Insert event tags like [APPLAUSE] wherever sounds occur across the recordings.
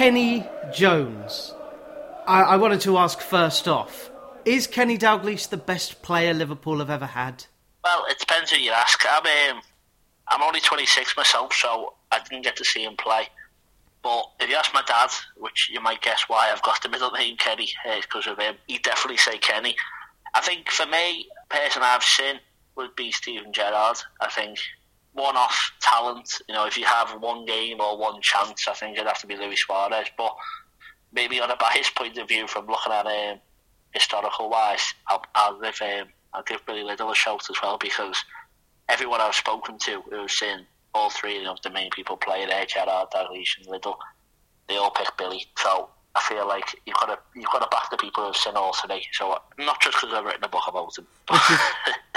Kenny Jones. I, I wanted to ask first off: Is Kenny Dalglish the best player Liverpool have ever had? Well, it depends who you ask. I'm um, I'm only 26 myself, so I didn't get to see him play. But if you ask my dad, which you might guess why I've got the middle name Kenny, because uh, of him, he'd definitely say Kenny. I think for me, person I've seen would be Steven Gerrard. I think one-off talent. You know, if you have one game or one chance, I think it'd have to be Luis Suarez. But maybe on a biased point of view, from looking at um, historical wise, I'll, I'll give um, I'll give Billy Liddell a shout as well because everyone I've spoken to who's seen all three of the main people play there, Gerrard, Dalglish, and Liddell, they all pick Billy. So I feel like you've got to you've got to back the people who've seen all three. So not just because I've written a book about them, [LAUGHS]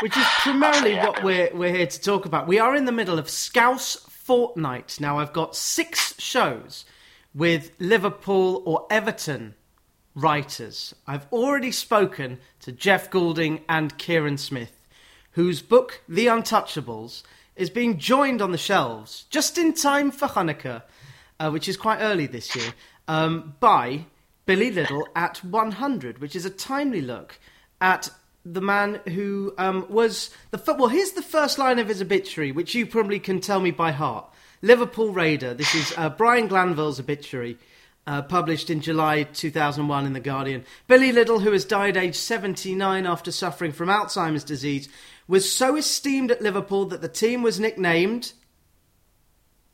which is, primarily what we're we're here to talk about. We are in the middle of Scouse Fortnight now. I've got six shows with Liverpool or Everton writers. I've already spoken to Jeff Goulding and Kieran Smith, whose book The Untouchables is being joined on the shelves just in time for Hanukkah, uh, which is quite early this year, um, by Billy Liddell at 100, which is a timely look at the man who um, was the f- well. Here's the first line of his obituary, which you probably can tell me by heart. Liverpool Raider. This is uh, Brian Glanville's obituary. Uh, published in July 2001 in The Guardian. Billy Liddell, who has died aged 79 after suffering from Alzheimer's disease, was so esteemed at Liverpool that the team was nicknamed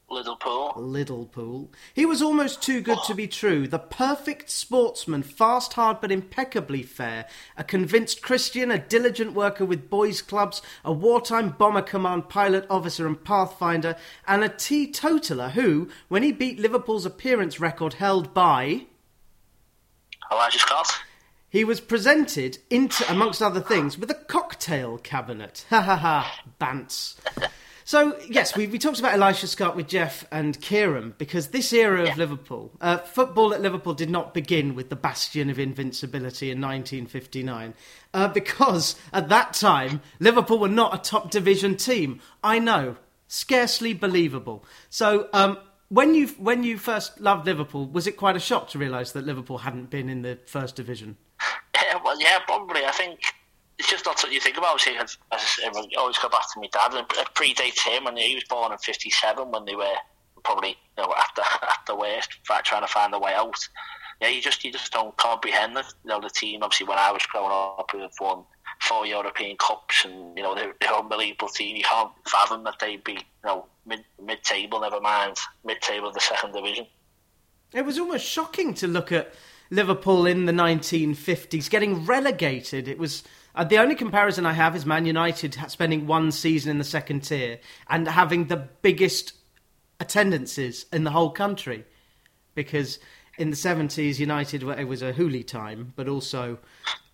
Liddellpool. Liddellpool. He was almost too good to be true. The perfect sportsman, fast, hard, but impeccably fair. A convinced Christian, a diligent worker with boys' clubs, a wartime bomber command pilot, officer, and pathfinder, and a teetotaler who, when he beat Liverpool's appearance record held by. Elisha Scott. He was presented, into, amongst other things, with a cocktail cabinet. Ha ha ha, bants. So yes, we, we talked about Elisha Scott with Jeff and Kieran because this era of Liverpool, uh, football at Liverpool did not begin with the bastion of invincibility in 1959, uh, because at that time Liverpool were not a top division team. I know, scarcely believable. So um, when you when you first loved Liverpool, was it quite a shock to realise that Liverpool hadn't been in the first division? Yeah, [LAUGHS] well, yeah, probably. I think it's just not something you think about. See, as, as always go back to my dad. and It predates him, and he was born in '57 when they were probably you know at the [LAUGHS] at the worst, trying to find a way out. Yeah, you just you just don't comprehend it. You know, the team. Obviously, when I was growing up, we've won four European Cups, and you know they're, they're an unbelievable team. You can't fathom that they'd be you know mid mid table, never mind mid table of the second division. It was almost shocking to look at Liverpool in the 1950s getting relegated. It was uh, the only comparison I have is Man United spending one season in the second tier and having the biggest attendances in the whole country. Because in the 70s, United, it was a hooly time, but also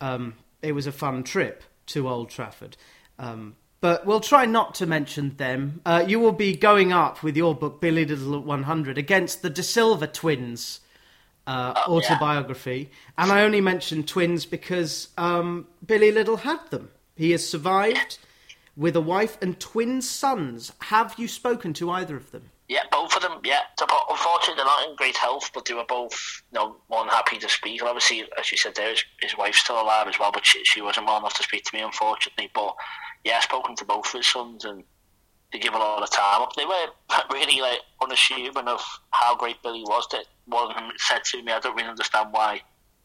um, it was a fun trip to Old Trafford. Um, but we'll try not to mention them. Uh, you will be going up with your book, Billy Liddell at 100, against the De Silva twins uh, oh, autobiography, yeah. and I only mention twins because um, Billy Liddell had them. He has survived with a wife and twin sons. Have you spoken to either of them? Yeah, both of them. Yeah, unfortunately they're not in great health, but they were both, you know, one happy to speak. And obviously, as you said, there his, his wife's still alive as well, but she, she wasn't well enough to speak to me, unfortunately. But yeah, I've spoken to both of his sons, and they give a lot of time up. They were [LAUGHS] really like unassuming of how great Billy was. That one of them said to me, "I don't really understand why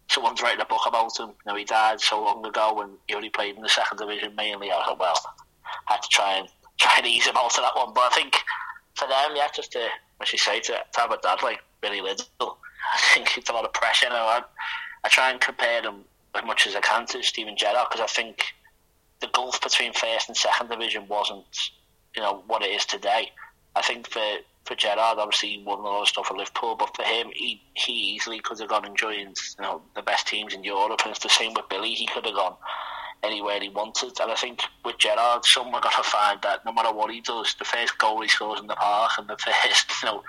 someone's writing a book about him. You know, he died so long ago, and he only played in the second division mainly." I thought, well, I had to try and [LAUGHS] try and ease him out of that one. But I think for them, yeah, just to, as you say, to, to have a dad like Billy Liddell, [LAUGHS] I think it's a lot of pressure. You know, I, I try and compare them as much as I can to Steven Gerrard because I think the gulf between first and second division wasn't you know what it is today. I think for for Gerrard, obviously he won a lot of stuff for Liverpool, but for him, he he easily could have gone and joined you know the best teams in Europe, and it's the same with Billy. He could have gone anywhere he wanted, and I think with Gerrard, someone got to find that no matter what he does, the first goal he scores in the park and the first [LAUGHS] you know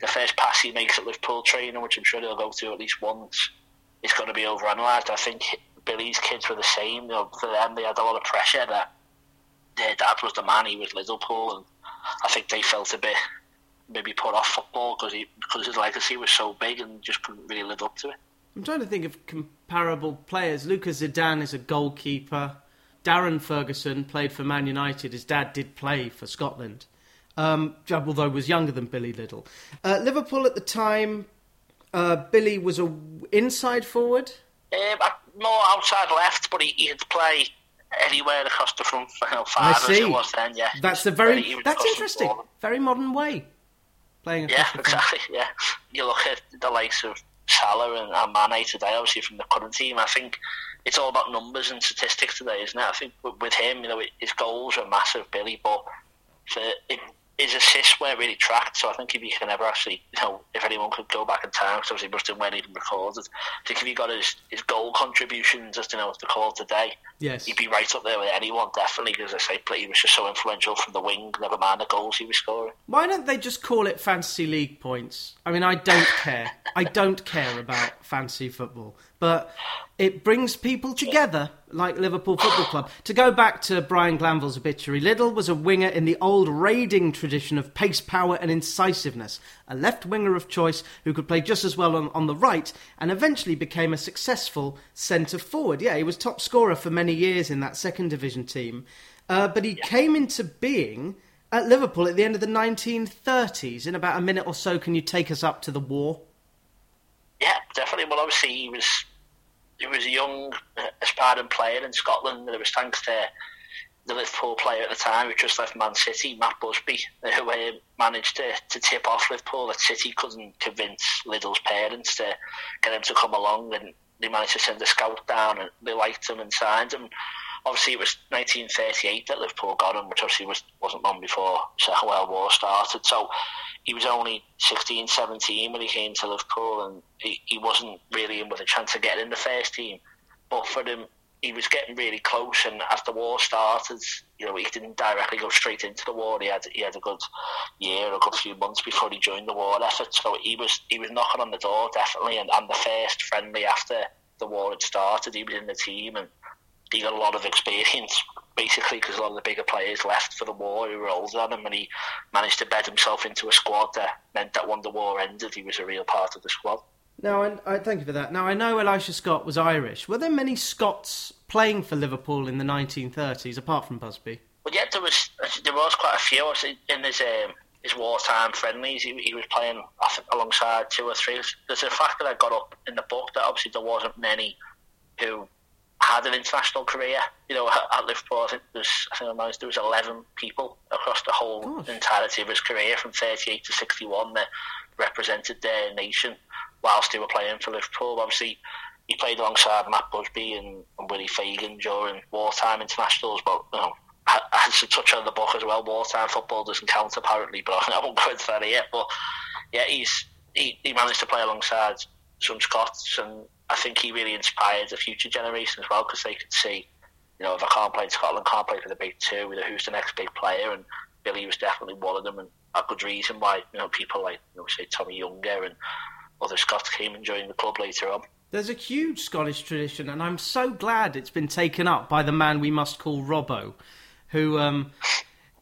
the first pass he makes at Liverpool training, which I'm sure he'll go to at least once, it's going to be overanalyzed. I think Billy's kids were the same. You know, for them, they had a lot of pressure that their dad was the man, he was Liverpool, and I think they felt a bit maybe put off football because he because his legacy was so big and just couldn't really live up to it. I'm trying to think of comparable players. Lucas Zidane is a goalkeeper. Darren Ferguson played for Man United. His dad did play for Scotland, um, although was younger than Billy Liddell. Uh, Liverpool at the time, uh, Billy was a inside forward. Um, more outside left, but he, could play anywhere across the front you know, five I see. as it was then. Yeah, That's a very Very- that's interesting. Very modern way playing. Yeah, the front. exactly. [LAUGHS] Yeah, you look at the likes of Salah and, and Mane today, obviously from the current team. I think it's all about numbers and statistics today, isn't it? I think with, with him, you know, his goals are massive, Billy, but for it, his assists weren't really tracked. So I think if he can ever actually, you know, if anyone could go back in time, because obviously Bustin weren't even recorded. I think if he got his, his goal contributions, as you know, the call today, Yes. he'd be right up there with anyone, definitely. Because I say, he was just so influential from the wing. Never mind the goals he was scoring. Why don't they just call it fantasy league points? I mean, I don't care. I don't care about fancy football, but it brings people together, like Liverpool Football Club. To go back to Brian Glanville's obituary, Liddell was a winger in the old raiding tradition of pace, power, and incisiveness. A left winger of choice who could play just as well on, on the right, and eventually became a successful centre forward. Yeah, he was top scorer for many years in that second division team, uh, but he came into being at Liverpool at the end of the 1930s. In about a minute or so, can you take us up to the war? Yeah, definitely. Well, obviously he was he was a young, uh, aspiring player in Scotland. It was thanks to the Liverpool player at the time who just left Man City, Matt Busby, who uh, managed to, to tip off Liverpool that City couldn't convince Liddell's parents to get him to come along, and they managed to send a scout down, and they liked him and signed him. Obviously, it was 1938 that Liverpool got him, which obviously was, wasn't long before the Second World War started. So he was only 16, 17 when he came to Liverpool, and he, he wasn't really in with a chance of getting in the first team. But for him, he was getting really close, and as the war started, you know, he didn't directly go straight into the war. He had he had a good year, a good few months before he joined the war effort. So he was he was knocking on the door definitely, and, and the first friendly after the war had started, he was in the team, and he got a lot of experience basically because a lot of the bigger players left for the war who were older than him, and he managed to bed himself into a squad that meant that when the war ended, he was a real part of the squad. Now, I, I thank you for that. Now, I know Elisha Scott was Irish. Were there many Scots playing for Liverpool in the 1930s, apart from Busby? Well, yeah, there was there was quite a few. In his um, his wartime friendlies, he, he was playing I think, alongside two or three. There's a fact that I got up in the book that obviously there wasn't many who had an international career. You know, at, at Liverpool, I think there's I think I managed, there was 11 people across the whole Gosh. entirety of his career from 38 to 61 that represented their nation whilst they were playing for Liverpool. Obviously, he played alongside Matt Busby and, and Willie Fagan during wartime internationals, but you know, I, I had to touch on the book as well. Wartime football doesn't count apparently, but [LAUGHS] I won't go into that yet. But yeah, he's he, he managed to play alongside some Scots, and I think he really inspired the future generation as well because they could see, you know, if I can't play in Scotland, can't play for the big two, you know, who's the next big player, and Billy was definitely one of them, and a good reason why you know people like you know say Tommy Younger and other Scots came and joined the club later on. There's a huge Scottish tradition, and I'm so glad it's been taken up by the man we must call Robbo, who um,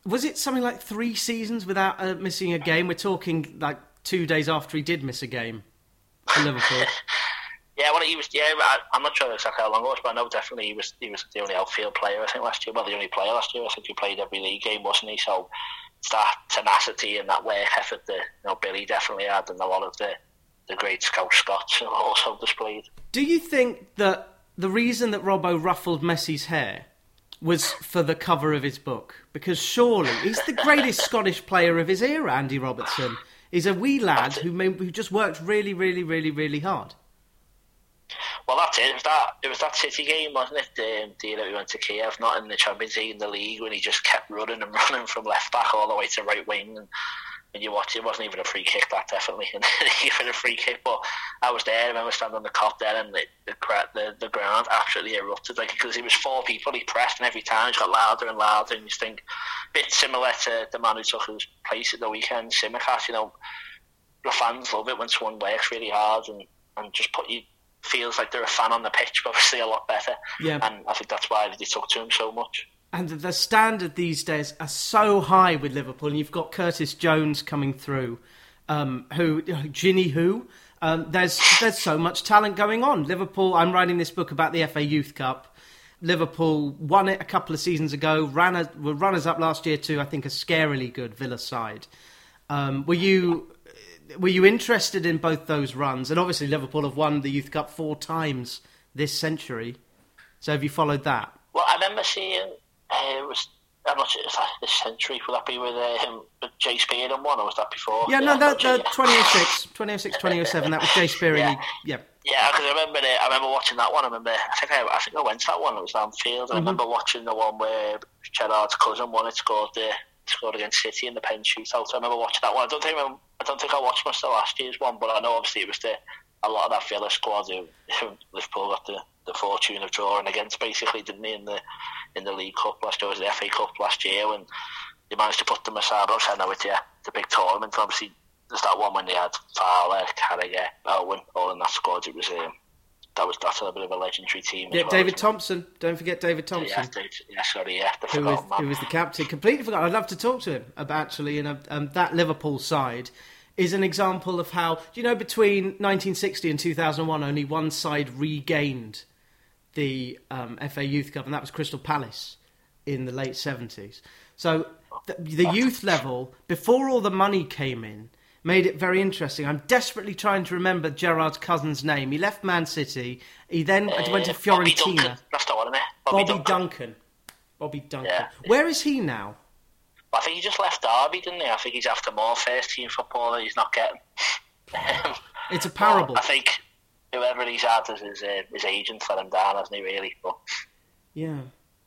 was it something like three seasons without uh, missing a game. We're talking like two days after he did miss a game for Liverpool. [LAUGHS] Yeah, well, he was. Yeah, I, I'm not sure exactly how long it was, but I know definitely he was. He was the only outfield player I think last year. Well, the only player last year. I think he played every league game, wasn't he? So it's that tenacity and that work effort that you know Billy definitely had, and a lot of the the great Scout Scots [LAUGHS] also displayed. Do you think that the reason that Robbo ruffled Messi's hair was for the cover of his book? Because surely he's the greatest [LAUGHS] Scottish player of his era, Andy Robertson. He's a wee lad who, who just worked really, really, really, really hard. Well, that's it. It was that, it was that City game, wasn't it? The, the that we went to Kiev, not in the Champions League, in the league, when he just kept running and [LAUGHS] running from left back all the way to right wing. And when you watch it, wasn't even a free kick, that definitely. [LAUGHS] And even a free kick, but I was there. I remember standing on the Kop there, and the the, the, the ground absolutely erupted. Like because it was four people he pressed, and every time it got louder and louder. And you think, bit similar to the man who took his place at the weekend, Tsimikas. You know, the fans love it when someone works really hard and, and just put you feels like they're a fan on the pitch, but obviously a lot better. Yeah. And I think that's why they took to him so much. And the standard these days are so high with Liverpool, and you've got Curtis Jones coming through, um, who Ginny who. Um, there's there's so much talent going on. Liverpool. I'm writing this book about the FA Youth Cup. Liverpool won it a couple of seasons ago. Ran a, were runners up last year too. I think a scarily good Villa side. Um, were you were you interested in both those runs? And obviously Liverpool have won the Youth Cup four times this century. So have you followed that? Well, I remember seeing uh, it was. I'm not sure if that this century would that be with him, with Jay Spearing one, or was that before? Yeah, no, that uh, 2006, 2006, 2007. That was Jay Spearing. [LAUGHS] Yeah. yeah. Yeah, because I remember it, I remember watching that one. I remember I think I, I think I went to that one. It was Anfield. Mm-hmm. I remember watching the one where Gerrard's cousin won it, scored the scored against City in the pen shootout. I remember watching that one. I don't think I, I don't think I watched much of last year's one, but I know obviously it was the a lot of that Villa squad who, who Liverpool got the, the fortune of drawing against, basically, didn't they, in the in the League Cup last year, it was the FA Cup last year, when they managed to put them aside. But I know it's yeah, the big tournament. Obviously, there's that one when they had Fowler, Carragher, Owen, all in that squad. It was um, that was that's a bit of a legendary team. Yeah, well, David Thompson. Don't forget David Thompson. Yeah, David, yeah, sorry, yeah, who was, who was the captain. Completely forgot. I'd love to talk to him about actually, and um, that Liverpool side is an example of how you know between 1960 and 2001 only one side regained the um, FA Youth Cup, and that was Crystal Palace in the late 70s. So the, the youth level before all the money came in made it very interesting. I'm desperately trying to remember Gerrard's cousin's name. He left Man City. He then Uh, went to Bobby Fiorentina. Duncan. That's the one, isn't it? Bobby, Duncan. Duncan. Bobby Duncan. Yeah. Where is he now? I think he just left Derby, didn't he? I think he's after more first team football that he's not getting. It's a parable. I think whoever he's had is his, uh, his agent let him down, hasn't he, really? But, Yeah.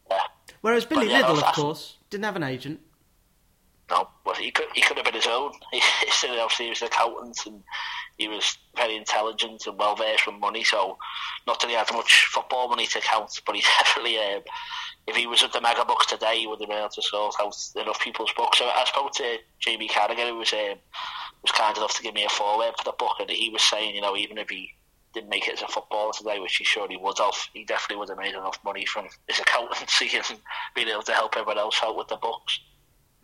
yeah. Whereas Billy But, yeah, Liddell, of course, didn't have an agent. No, well, he could he could have been his own. [LAUGHS] He, still obviously he was an accountant and he was very intelligent and well versed with money. So not that he had much football money to count, but he [LAUGHS] definitely, um, if he was at the mega books today, he would have been able to sort out enough people's books. So I spoke to Jamie Carragher, who was um, was kind enough to give me a foreword for the book, and he was saying, you know, even if he didn't make it as a footballer today, which he surely would have, he definitely would have made enough money from his [LAUGHS] accountancy and being able to help everyone else out with the books.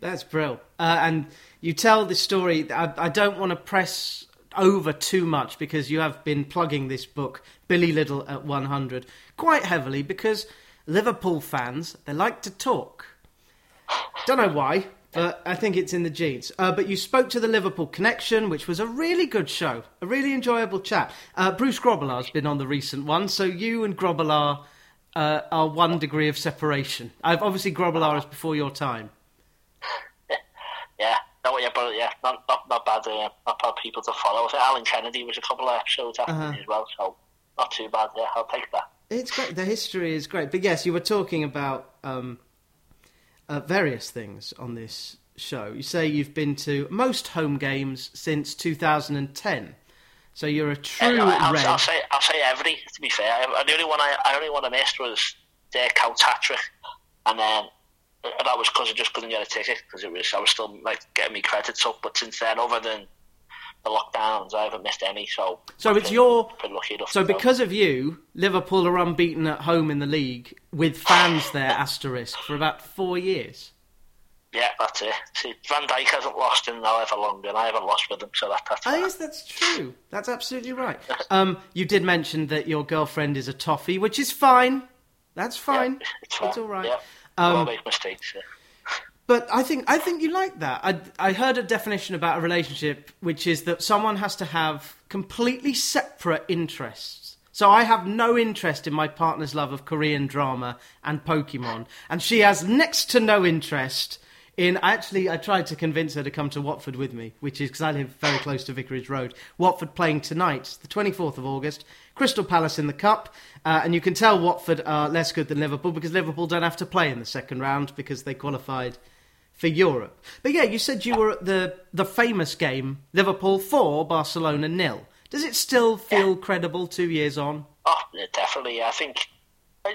That's brilliant. Uh, and you tell the story. I, I don't want to press over too much because you have been plugging this book, Billy Liddell at 100, quite heavily because Liverpool fans, they like to talk. Don't know why, but I think it's in the genes. Uh, but you spoke to the Liverpool Connection, which was a really good show, a really enjoyable chat. Uh, Bruce Grobbelaar's been on the recent one, so you and Grobbelaar uh, are one degree of separation. I've obviously Grobbelaar is before your time. Yeah, but yeah, not not, not bad. Uh, not bad people to follow. I think Alan Kennedy was a couple of episodes after Uh-huh. me as well, so not too bad. Yeah, I'll take that. It's great. The history is great. But yes, you were talking about um, uh, various things on this show. You say you've been to most home games since 2010. So you're a true Uh, I'll. I'll say I'll say every. To be fair, I, the only one I, I only one I missed was their Cow Patrick, and then uh, that was because I just couldn't get a ticket because it was I was still like getting me credits up. But since then, other than the lockdowns, I haven't missed any. So So it's been- your- been lucky enough. So because of you, Liverpool are unbeaten at home in the league with fans there [LAUGHS] asterisk for about four years. yeah, that's it. See, Van Dijk hasn't lost in however long, and I haven't lost with him. So that, that's Oh, yes, that's true. That's absolutely [LAUGHS] right. Um, you did mention that your girlfriend is a toffee, which is fine. That's fine. Yeah, it's fine. all right. Yeah. Um, make mistakes. Yeah. But I think I think you like that. I I heard a definition about a relationship, which is that someone has to have completely separate interests. So I have no interest in my partner's love of Korean drama and Pokemon, and she has next to no interest in. Actually, I tried to convince her to come to Watford with me, which is because I live very close to Vicarage Road. Watford playing tonight, the twenty fourth of August. Crystal Palace in the cup, uh, and you can tell Watford are less good than Liverpool because Liverpool don't have to play in the second round because they qualified for Europe. But yeah, you said you were at the the famous game Liverpool four, Barcelona nil. Does it still feel credible two years on? Oh, definitely. I think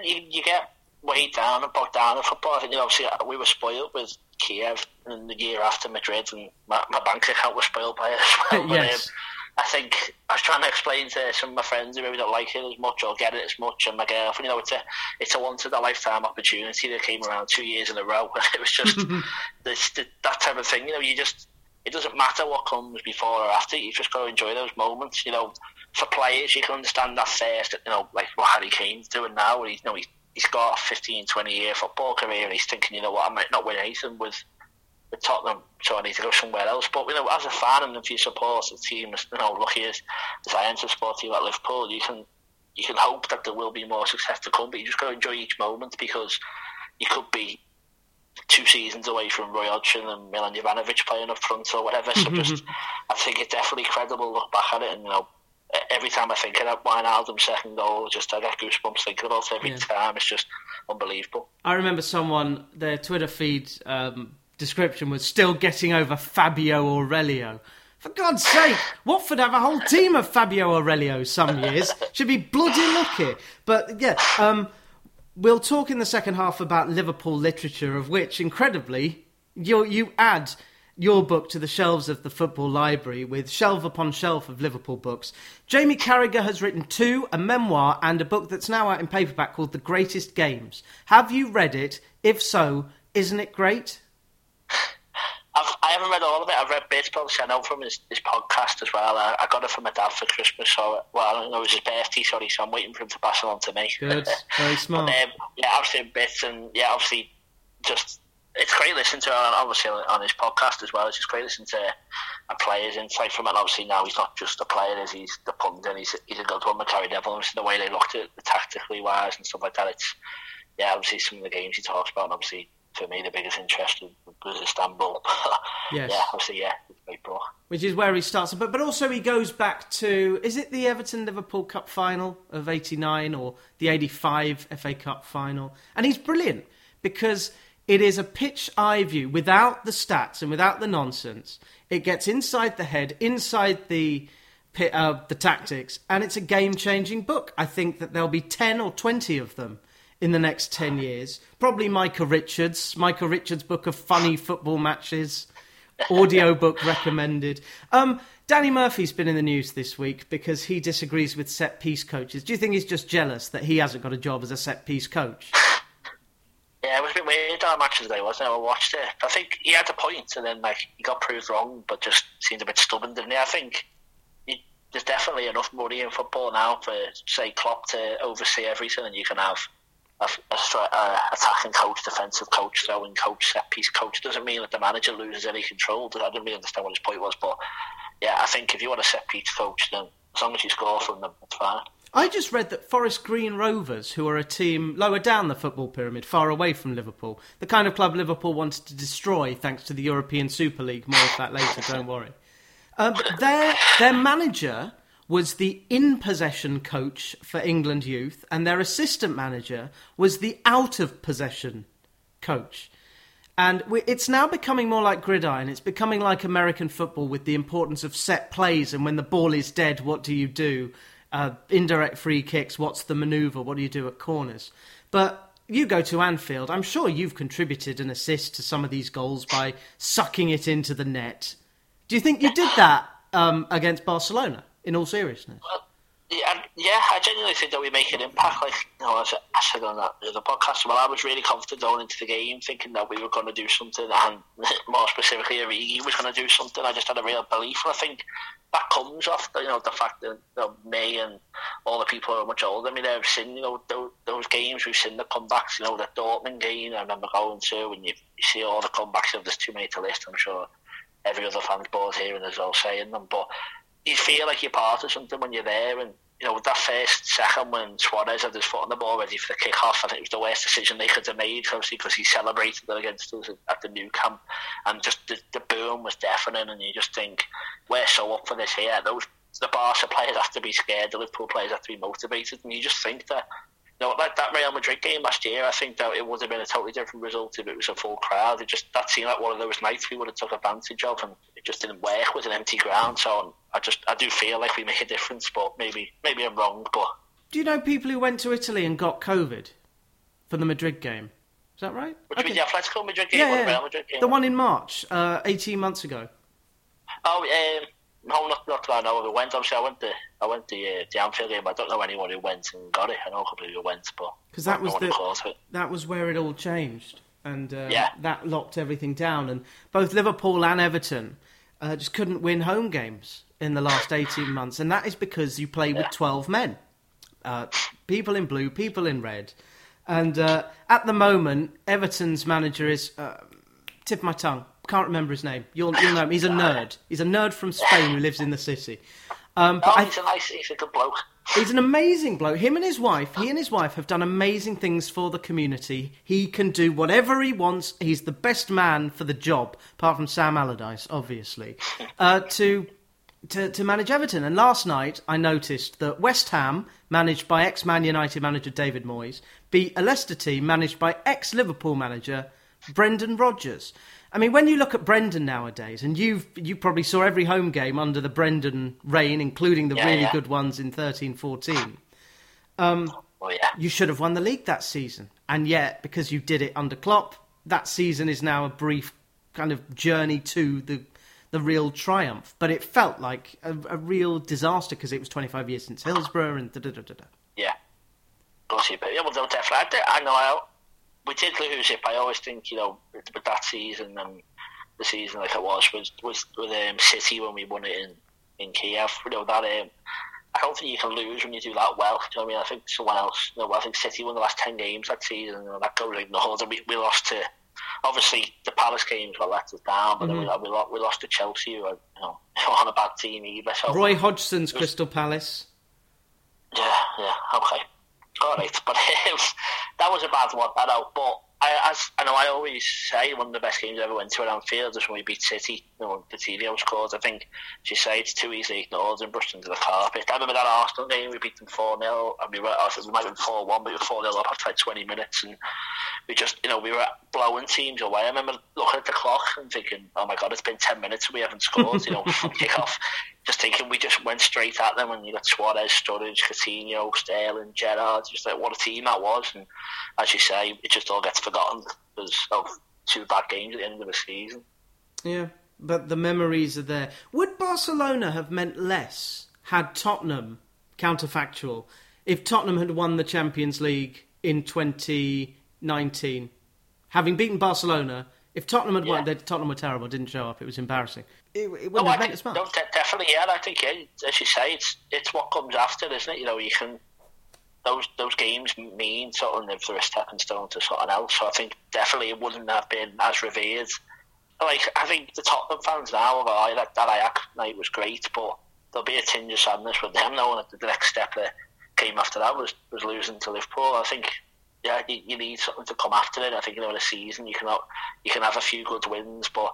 you, you get weighed down and bogged down in football. I think, you know, obviously, we were spoiled with Kiev and the year after Madrid, and my, my bank account was spoiled by it. as well. [LAUGHS] But, Yes. um, I think I was trying to explain to some of my friends who maybe don't like it as much or get it as much, and my girlfriend, you know, it's a it's a once in a lifetime opportunity that came around two years in a row. [LAUGHS] it was just [LAUGHS] this, that type of thing. You know, you just it doesn't matter what comes before or after. You just got to enjoy those moments. You know, for players, you can understand that first. You know, like what Harry Kane's doing now, where he's you know he's, he's got a 15, 20 year football career, and he's thinking, you know what, I might not win anything with with Tottenham, so I need to go somewhere else. But you know, as a fan and if you support a team, you know, lucky as, as I am to support team at Liverpool, you can you can hope that there will be more success to come. But you just got to enjoy each moment because you could be two seasons away from Roy Hodgson and Milan Jovanovic playing up front or whatever. So mm-hmm, just, mm-hmm. I think it's definitely credible. Look back at it, and you know, every time I think of that Wijnaldum second goal, just I get goosebumps thinking about it every yeah. time. It's just unbelievable. I remember someone their Twitter feed um, description was still getting over Fabio Aurelio. For God's sake, Watford have a whole team of Fabio Aurelio some years. Should be bloody lucky. But yeah, um, we'll talk in the second half about Liverpool literature, of which, incredibly, you, you add your book to the shelves of the football library with shelf upon shelf of Liverpool books. Jamie Carragher has written two, a memoir and a book that's now out in paperback called The Greatest Games. Have you read it? If so, isn't it great? I've, I haven't read all of it. I've read bits, but I know from his, his podcast as well. I, I got it from my dad for Christmas, so well, I don't know, it was his birthday, sorry, so I'm waiting for him to pass it on to me. Good, [LAUGHS] very smart. but, um, yeah, I've seen bits, and yeah, obviously, just it's great listening to him, obviously on his podcast as well. It's just great listening to a player's insight from it. And obviously now he's not just a player, is he's the pundit, he's he's a good one, Macari Devil. And the way they looked at it, tactically wise and stuff like that. It's yeah, obviously some of the games he talks about, and obviously for me the biggest interest was Istanbul. [LAUGHS] yes. Yeah, obviously, yeah. Which is where he starts, but but also he goes back to is it the Everton Liverpool Cup final of '89 or the '85 FA Cup final? And he's brilliant because it is a pitch eye view without the stats and without the nonsense. It gets inside the head, inside the uh, the tactics, and it's a game changing book. I think that there'll be ten or twenty of them in the next 10 years. Probably Micah Richards, Micah Richards' book of funny football matches, audio book recommended. Um, Danny Murphy's been in the news this week because he disagrees with set piece coaches. Do you think he's just jealous that he hasn't got a job as a set piece coach? Yeah, it was a bit weird our match today, wasn't it? I watched it. I think he had a point, and then like he got proved wrong, but just seemed a bit stubborn, didn't he? I think he, there's definitely enough money in football now for say Klopp to oversee everything, and you can have a, a, a attacking coach, defensive coach, throwing coach, set piece coach. Doesn't mean that the manager loses any control. I didn't really understand what his point was, but yeah, I think if you want a set piece coach, then as long as you score from them, it's fine. I just read that Forest Green Rovers, who are a team lower down the football pyramid, far away from Liverpool, the kind of club Liverpool wanted to destroy thanks to the European Super League. More of that later, don't worry. Um, but their, their manager was the in possession coach for England youth, and their assistant manager was the out of possession coach. And it's now becoming more like gridiron. It's becoming like American football with the importance of set plays and when the ball is dead, what do you do? Uh, indirect free kicks, what's the manoeuvre? What do you do at corners? But you go to Anfield, I'm sure you've contributed an assist to some of these goals by sucking it into the net. Do you think you did that um, against Barcelona? in all seriousness. Well, yeah, yeah, I genuinely think that we make an impact. Like, you know, as I said on that the podcast, well, I was really confident going into the game, thinking that we were going to do something, and [LAUGHS] more specifically, Origi was going to do something. I just had a real belief, and I think that comes off, you know, the fact that you know, me and all the people are much older. I mean, I've seen, you know, those, those games, we've seen the comebacks. You know, the Dortmund game, I remember going to, and you, you see all the comebacks. There's too many to list, I'm sure every other fan's board here and there's all saying them, but you feel like you're part of something when you're there. And you know, that first second when Suarez had his foot on the ball ready for the kick off, I think it was the worst decision they could have made, obviously, because he celebrated against us at the Nou Camp. And just the, the boom was deafening, and you just think, we're so up for this here. Those The Barca players have to be scared, the Liverpool players have to be motivated, and you just think that no, like that Real Madrid game last year, I think that it would have been a totally different result if it was a full crowd. It just that seemed like one of those nights we would have took advantage of, and it just didn't work with an empty ground. So I just I do feel like we made a difference, but maybe maybe I'm wrong. But do you know people who went to Italy and got COVID for the Madrid game? Is that right? Which okay. was the Atletico Madrid game yeah, or the Real Madrid game? The one in March, uh, eighteen months ago. Oh, um, No, not, not that I know of. It went. Obviously, I went to I went to uh, the Anfield game. I don't know anyone who went and got it. I know a couple who went, but because that was the that was where it all changed, and uh, yeah. that locked everything down. And both Liverpool and Everton uh, just couldn't win home games in the last eighteen months, and that is because you play with twelve men, uh, people in blue, people in red, and uh, at the moment, Everton's manager is uh, tip my tongue. Can't remember his name. You'll, you'll know him. He's a [LAUGHS] nerd. He's a nerd from Spain who lives in the city. Um, but Oh, he's a nice, he's a good bloke. He's an amazing bloke. Him and his wife, he [LAUGHS] and his wife have done amazing things for the community. He can do whatever he wants. He's the best man for the job, apart from Sam Allardyce, obviously, [LAUGHS] uh, to, to to manage Everton. And last night, I noticed that West Ham, managed by ex-Man United manager David Moyes, beat a Leicester team managed by ex-Liverpool manager Brendan Rodgers. I mean, when you look at Brendan nowadays, and you've you probably saw every home game under the Brendan reign, including the Yeah, really yeah. good ones in 13 14. Um, oh yeah, You should have won the league that season. And yet, because you did it under Klopp, that season is now a brief kind of journey to the the real triumph. But it felt like a, a real disaster because it was 25 years since Hillsborough and da da da da da. yeah. But yeah, well, definitely. I, I know. I, we did lose it, but I always think you know with, that season and the season like it was was was with um, City when we won it in in Kiev. You know that. Um, I don't think you can lose when you do that well. Do you know what I mean? I think someone else. You know, I think City won the last ten games that season, and that goes ignored. And we, we lost to obviously the Palace games were let us down, but then we, we, lost, we lost to Chelsea, who are you know [LAUGHS] on a bad team either. So Roy Hodgson's Crystal Palace. yeah, yeah, okay. All right, [LAUGHS] but um, that was a bad one, I know. But I, as I know, I always say one of the best games I ever went to at Anfield is when we beat City. You know, the TVO scored. I think she said it's too easily ignored and brushed under the carpet. I remember that Arsenal game. We beat them four 0 and we were. We might have been four one, but we were four 0 up after like twenty minutes, and we just, you know, we were blowing teams away. I remember looking at the clock and thinking, "Oh my god, it's been ten minutes and we haven't scored." You know, [LAUGHS] kick off. Just thinking we just went straight at them, and you got Suarez, Sturridge, Coutinho, Sterling, Gerrard. Just like what a team that was, and as you say, it just all gets forgotten because of two bad games at the end of the season. Yeah, but the memories are there. Would Barcelona have meant less had Tottenham, counterfactual, if Tottenham had won the Champions League in 2019? Having beaten Barcelona, if Tottenham had won, Yeah. they- Tottenham were terrible, didn't show up, it was embarrassing. It, it wouldn't No, I have meant think, as much. no, de- definitely, yeah. I think, yeah, as you say, it's it's what comes after, isn't it? You know, you can those those games mean something if they're a stepping stone to something else. So I think definitely it wouldn't have been as revered. Like I think the Tottenham fans now are like that, that Ajax night was great, but there'll be a tinge of sadness with them knowing that the next step that came after that was was losing to Liverpool. I think. Yeah, you, you need something to come after it. I think you know in a season you can have, you can have a few good wins, but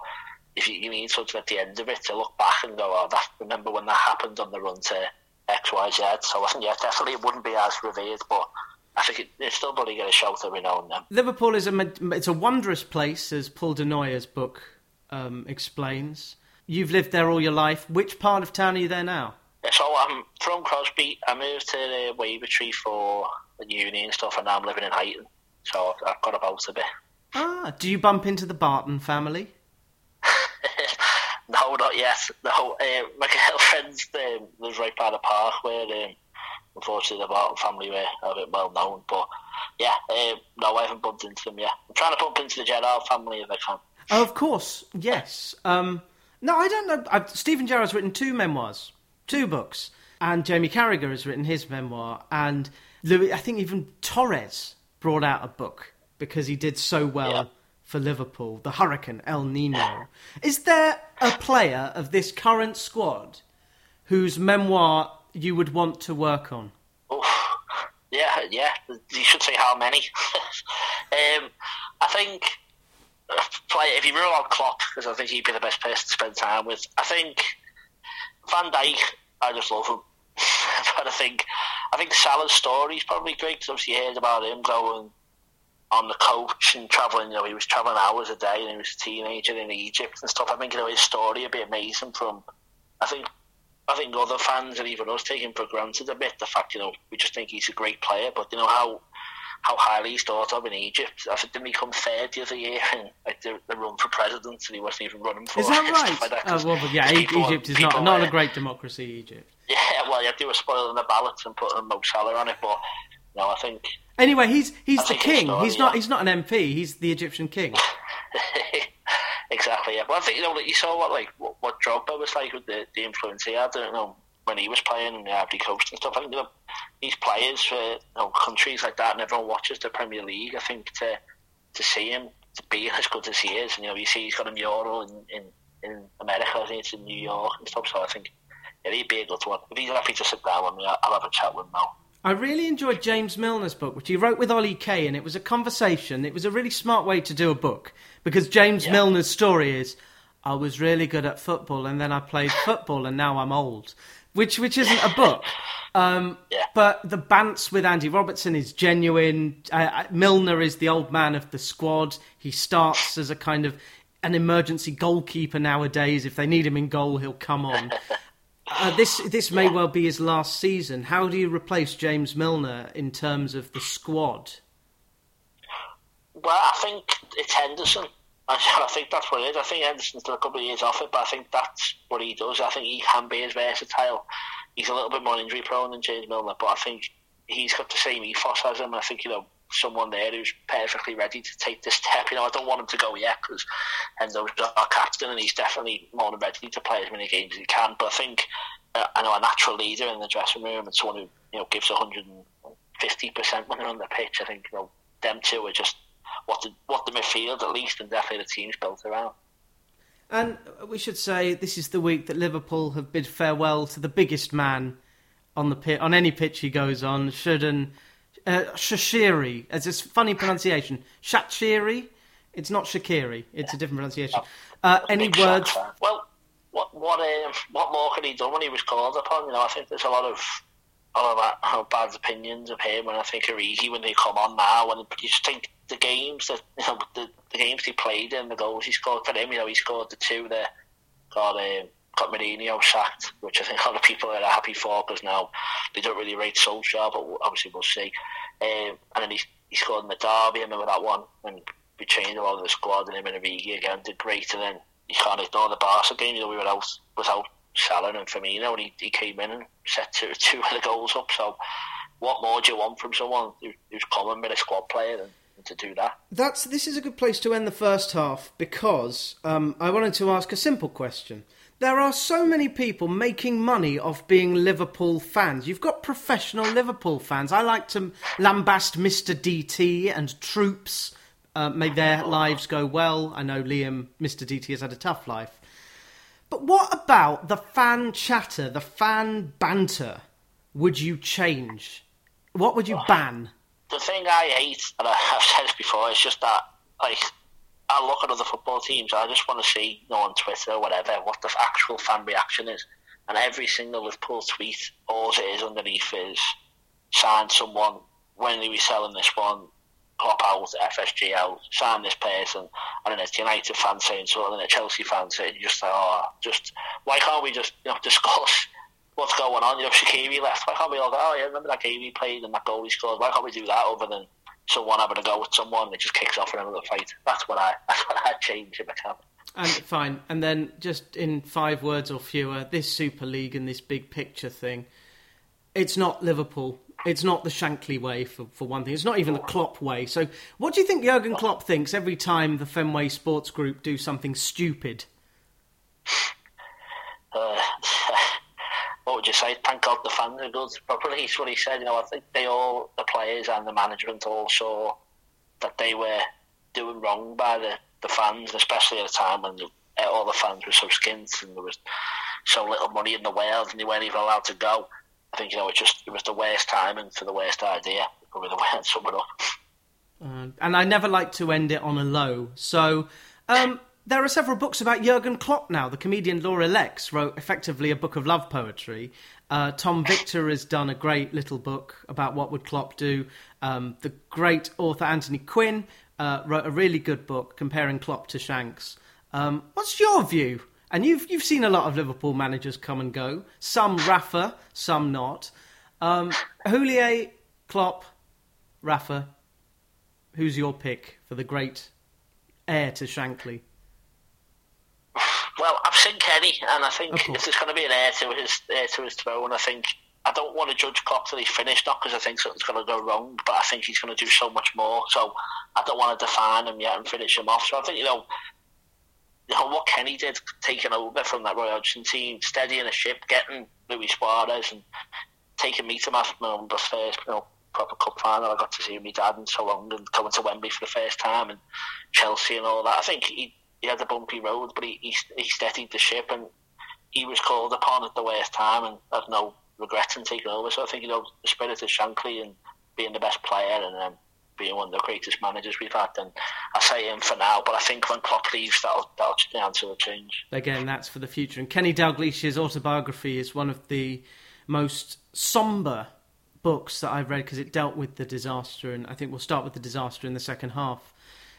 if you, you need something at the end of it to look back and go, oh, that remember when that happened on the run to X, Y, Z. So I think yeah, definitely it wouldn't be as revered, but I think it, it's still probably get a shout every now. Liverpool is a it's a wondrous place, as Paul Du Noyer's book um, explains. You've lived there all your life. Which part of town are you there now? So I'm from Crosby. I moved to the Wavertree for the uni and stuff, and now I'm living in Huyton. So I've, I've got about a bit. Ah, do you bump into the Barton family? [LAUGHS] no, not yet. No, uh, my [LAUGHS] girlfriend's um, lives right by the park where, um, unfortunately, the Barton family were a bit well known. But yeah, um, no, I haven't bumped into them yet. I'm trying to bump into the Gerrard family if I can. Oh, of course, yes. Um, no, I don't know. I've, Steven Gerrard's written two memoirs, two books, and Jamie Carragher has written his memoir, and Louis, I think even Torres brought out a book because he did so well Yeah. for Liverpool. The Hurricane El Nino. Is there a player of this current squad whose memoir you would want to work on? Oof. Yeah, yeah. You should say how many. [LAUGHS] um, I think uh, play if you rule out Klopp because I think he'd be the best person to spend time with. I think Van Dijk. I just love him, [LAUGHS] but I think I think Salah's story is probably great because obviously you heard about him going on the coach and travelling. You know, he was travelling hours a day and he was a teenager in Egypt and stuff. I think you know his story would be amazing. From I think I think other fans and even us him for granted a bit. The fact, you know, we just think he's a great player, but you know how how highly he's thought of in Egypt. I think didn't he come third the other year in like the, the run for president, and he wasn't even running for. Is that [LAUGHS] right? Like that, oh, well, yeah, people, Egypt is not not a great democracy. Egypt. Yeah, well, yeah, they were spoiling the ballots and putting Mo Salah on it, but no, I think. Anyway, he's he's I the king. Story, he's not yeah. he's not an MP. He's the Egyptian king. [LAUGHS] exactly. Yeah, but I think you know that you saw what like what, what Drogba was like with the, the influence he had. I don't know when he was playing in the Ivory Coast and stuff. I think you know, these players for you know, countries like that, and everyone watches the Premier League. I think to to see him to be as good as he is, and you know, you see he's got a mural in in, in America. I think it's in New York and stuff. So I think yeah, he'd be a good one. If he's happy to sit down with me, I'll have a chat with him now. I really enjoyed James Milner's book, which he wrote with Ollie Kay, and it was a conversation. It was a really smart way to do a book because James yeah. Milner's story is I was really good at football and then I played football and now I'm old, which which isn't a book. Um, yeah. But the bants with Andy Robertson is genuine. Uh, Milner is the old man of the squad. He starts as a kind of an emergency goalkeeper nowadays. If they need him in goal, he'll come on. Uh, this this may well be his last season. How do you replace James Milner in terms of the squad? Well, I think it's Henderson. [LAUGHS] I, think that's what it is. I think Henderson's still a couple of years off it, but I think that's what he does. I think he can be as versatile. He's a little bit more injury prone than James Milner, but I think he's got the same ethos as him. I think you know someone there who's perfectly ready to take this step. You know, I don't want him to go yet because Hendo's our captain and he's definitely more than ready to play as many games as he can. But I think uh, I know a natural leader in the dressing room and someone who you know gives 150 percent when they're on the pitch. I think you know them two are just what the what the midfield at least and definitely the team's built around. And we should say this is the week that Liverpool have bid farewell to the biggest man on the pit on any pitch he goes on. Shouldn't uh, Shaqiri. It's a funny pronunciation. Shaqiri. It's not Shaqiri. It's a different pronunciation. Uh, any words? Well, what what um, what more could he do when he was called upon? You know, I think there's a lot of a lot of bad opinions of him, and I think Origi when they come on now, and you just think the games that you know the, the games he played in, the goals he scored for him. You know, he scored the two that got um, got Mourinho sacked, which I think a lot of people are happy for because now they don't really rate Solskjaer, but obviously we'll see. Um, and then he, he scored in the derby. I remember that one when we changed a lot of the squad and him and Origi again did great. And then you can't ignore the Barca game. You know, we were out without Salah and Firmino, and he, he came in and set two, [LAUGHS] two of the goals up. So, what more do you want from someone who, who's common with a squad player to do that? That's this is a good place to end the first half because um, I wanted to ask a simple question. There are so many people making money off being Liverpool fans. You've got professional Liverpool fans. I like to lambast Mr. DT and troops. Uh, may their lives go well. I know Liam, Mr. DT, has had a tough life. But what about the fan chatter, the fan banter? Would you change? What would you ban? The thing I hate, and [LAUGHS] I've said it before, is just that, like, I look at other football teams. I just want to see, you know, on Twitter or whatever, what the actual fan reaction is. And every single Liverpool tweet, all it is underneath is sign someone. When are we selling this one? Pop out, FSG out, sign this person. And then it's United fans saying so, and then a Chelsea fan saying, just oh, just, why can't we just, you know, [LAUGHS] discuss what's going on? You know, Shaqiri left. Why can't we all go, oh, yeah, remember that game he played and that goal he scored? Why can't we do that other than someone having a go with someone, and it just kicks off in another fight. That's what I [LAUGHS] that's what I change if I can. And fine, and then just in five words or fewer, this Super League and this big picture thing, it's not Liverpool. It's not the Shankly way for, for one thing. It's not even the Klopp way. So, what do you think Jurgen Klopp thinks every time the Fenway Sports Group do something stupid? Uh, what would you say? Thank God the fans are good. Probably is what he said. You know, I think they all, the players and the management all saw that they were doing wrong by the, the fans, especially at a time when the, all the fans were so skint and there was so little money in the world and they weren't even allowed to go. I think you know it just it was the worst timing for the worst idea. Probably the way I'd sum it up. Uh, and I never like to end it on a low. So, um, there are several books about Jurgen Klopp now. The comedian Laura Lexx wrote effectively a book of love poetry. Uh, Tom Victor has done a great little book about what would Klopp do. Um, the great author Anthony Quinn uh, wrote a really good book comparing Klopp to Shanks. Um, what's your view? And you've you've seen a lot of Liverpool managers come and go. Some Rafa, some not. Um, Houllier, Klopp, Rafa. who's your pick for the great heir to Shankly? Well, I've seen Kenny, and I think if there's going to be an heir to his heir to his throne, I think I don't want to judge Klopp till he's finished, not because I think something's going to go wrong, but I think he's going to do so much more. So I don't want to define him yet and finish him off. So I think you know, you know what Kenny did, taking over from that Roy Hodgson team, steadying a ship, getting Luis Suarez, and taking me to my, my first you know proper cup final. I got to see my dad in so long, and coming to Wembley for the first time, and Chelsea and all that. I think he he had a bumpy road, but he, he, he steadied the ship and he was called upon at the worst time and had no regrets in taking over. So I think, you know, the spirit of Shankly and being the best player and then being one of the greatest managers we've had, and I say him for now. But I think when Klopp leaves, that'll, that'll the answer will change. Again, that's for the future. And Kenny Dalglish's autobiography is one of the most somber books that I've read because it dealt with the disaster. And I think we'll start with the disaster in the second half.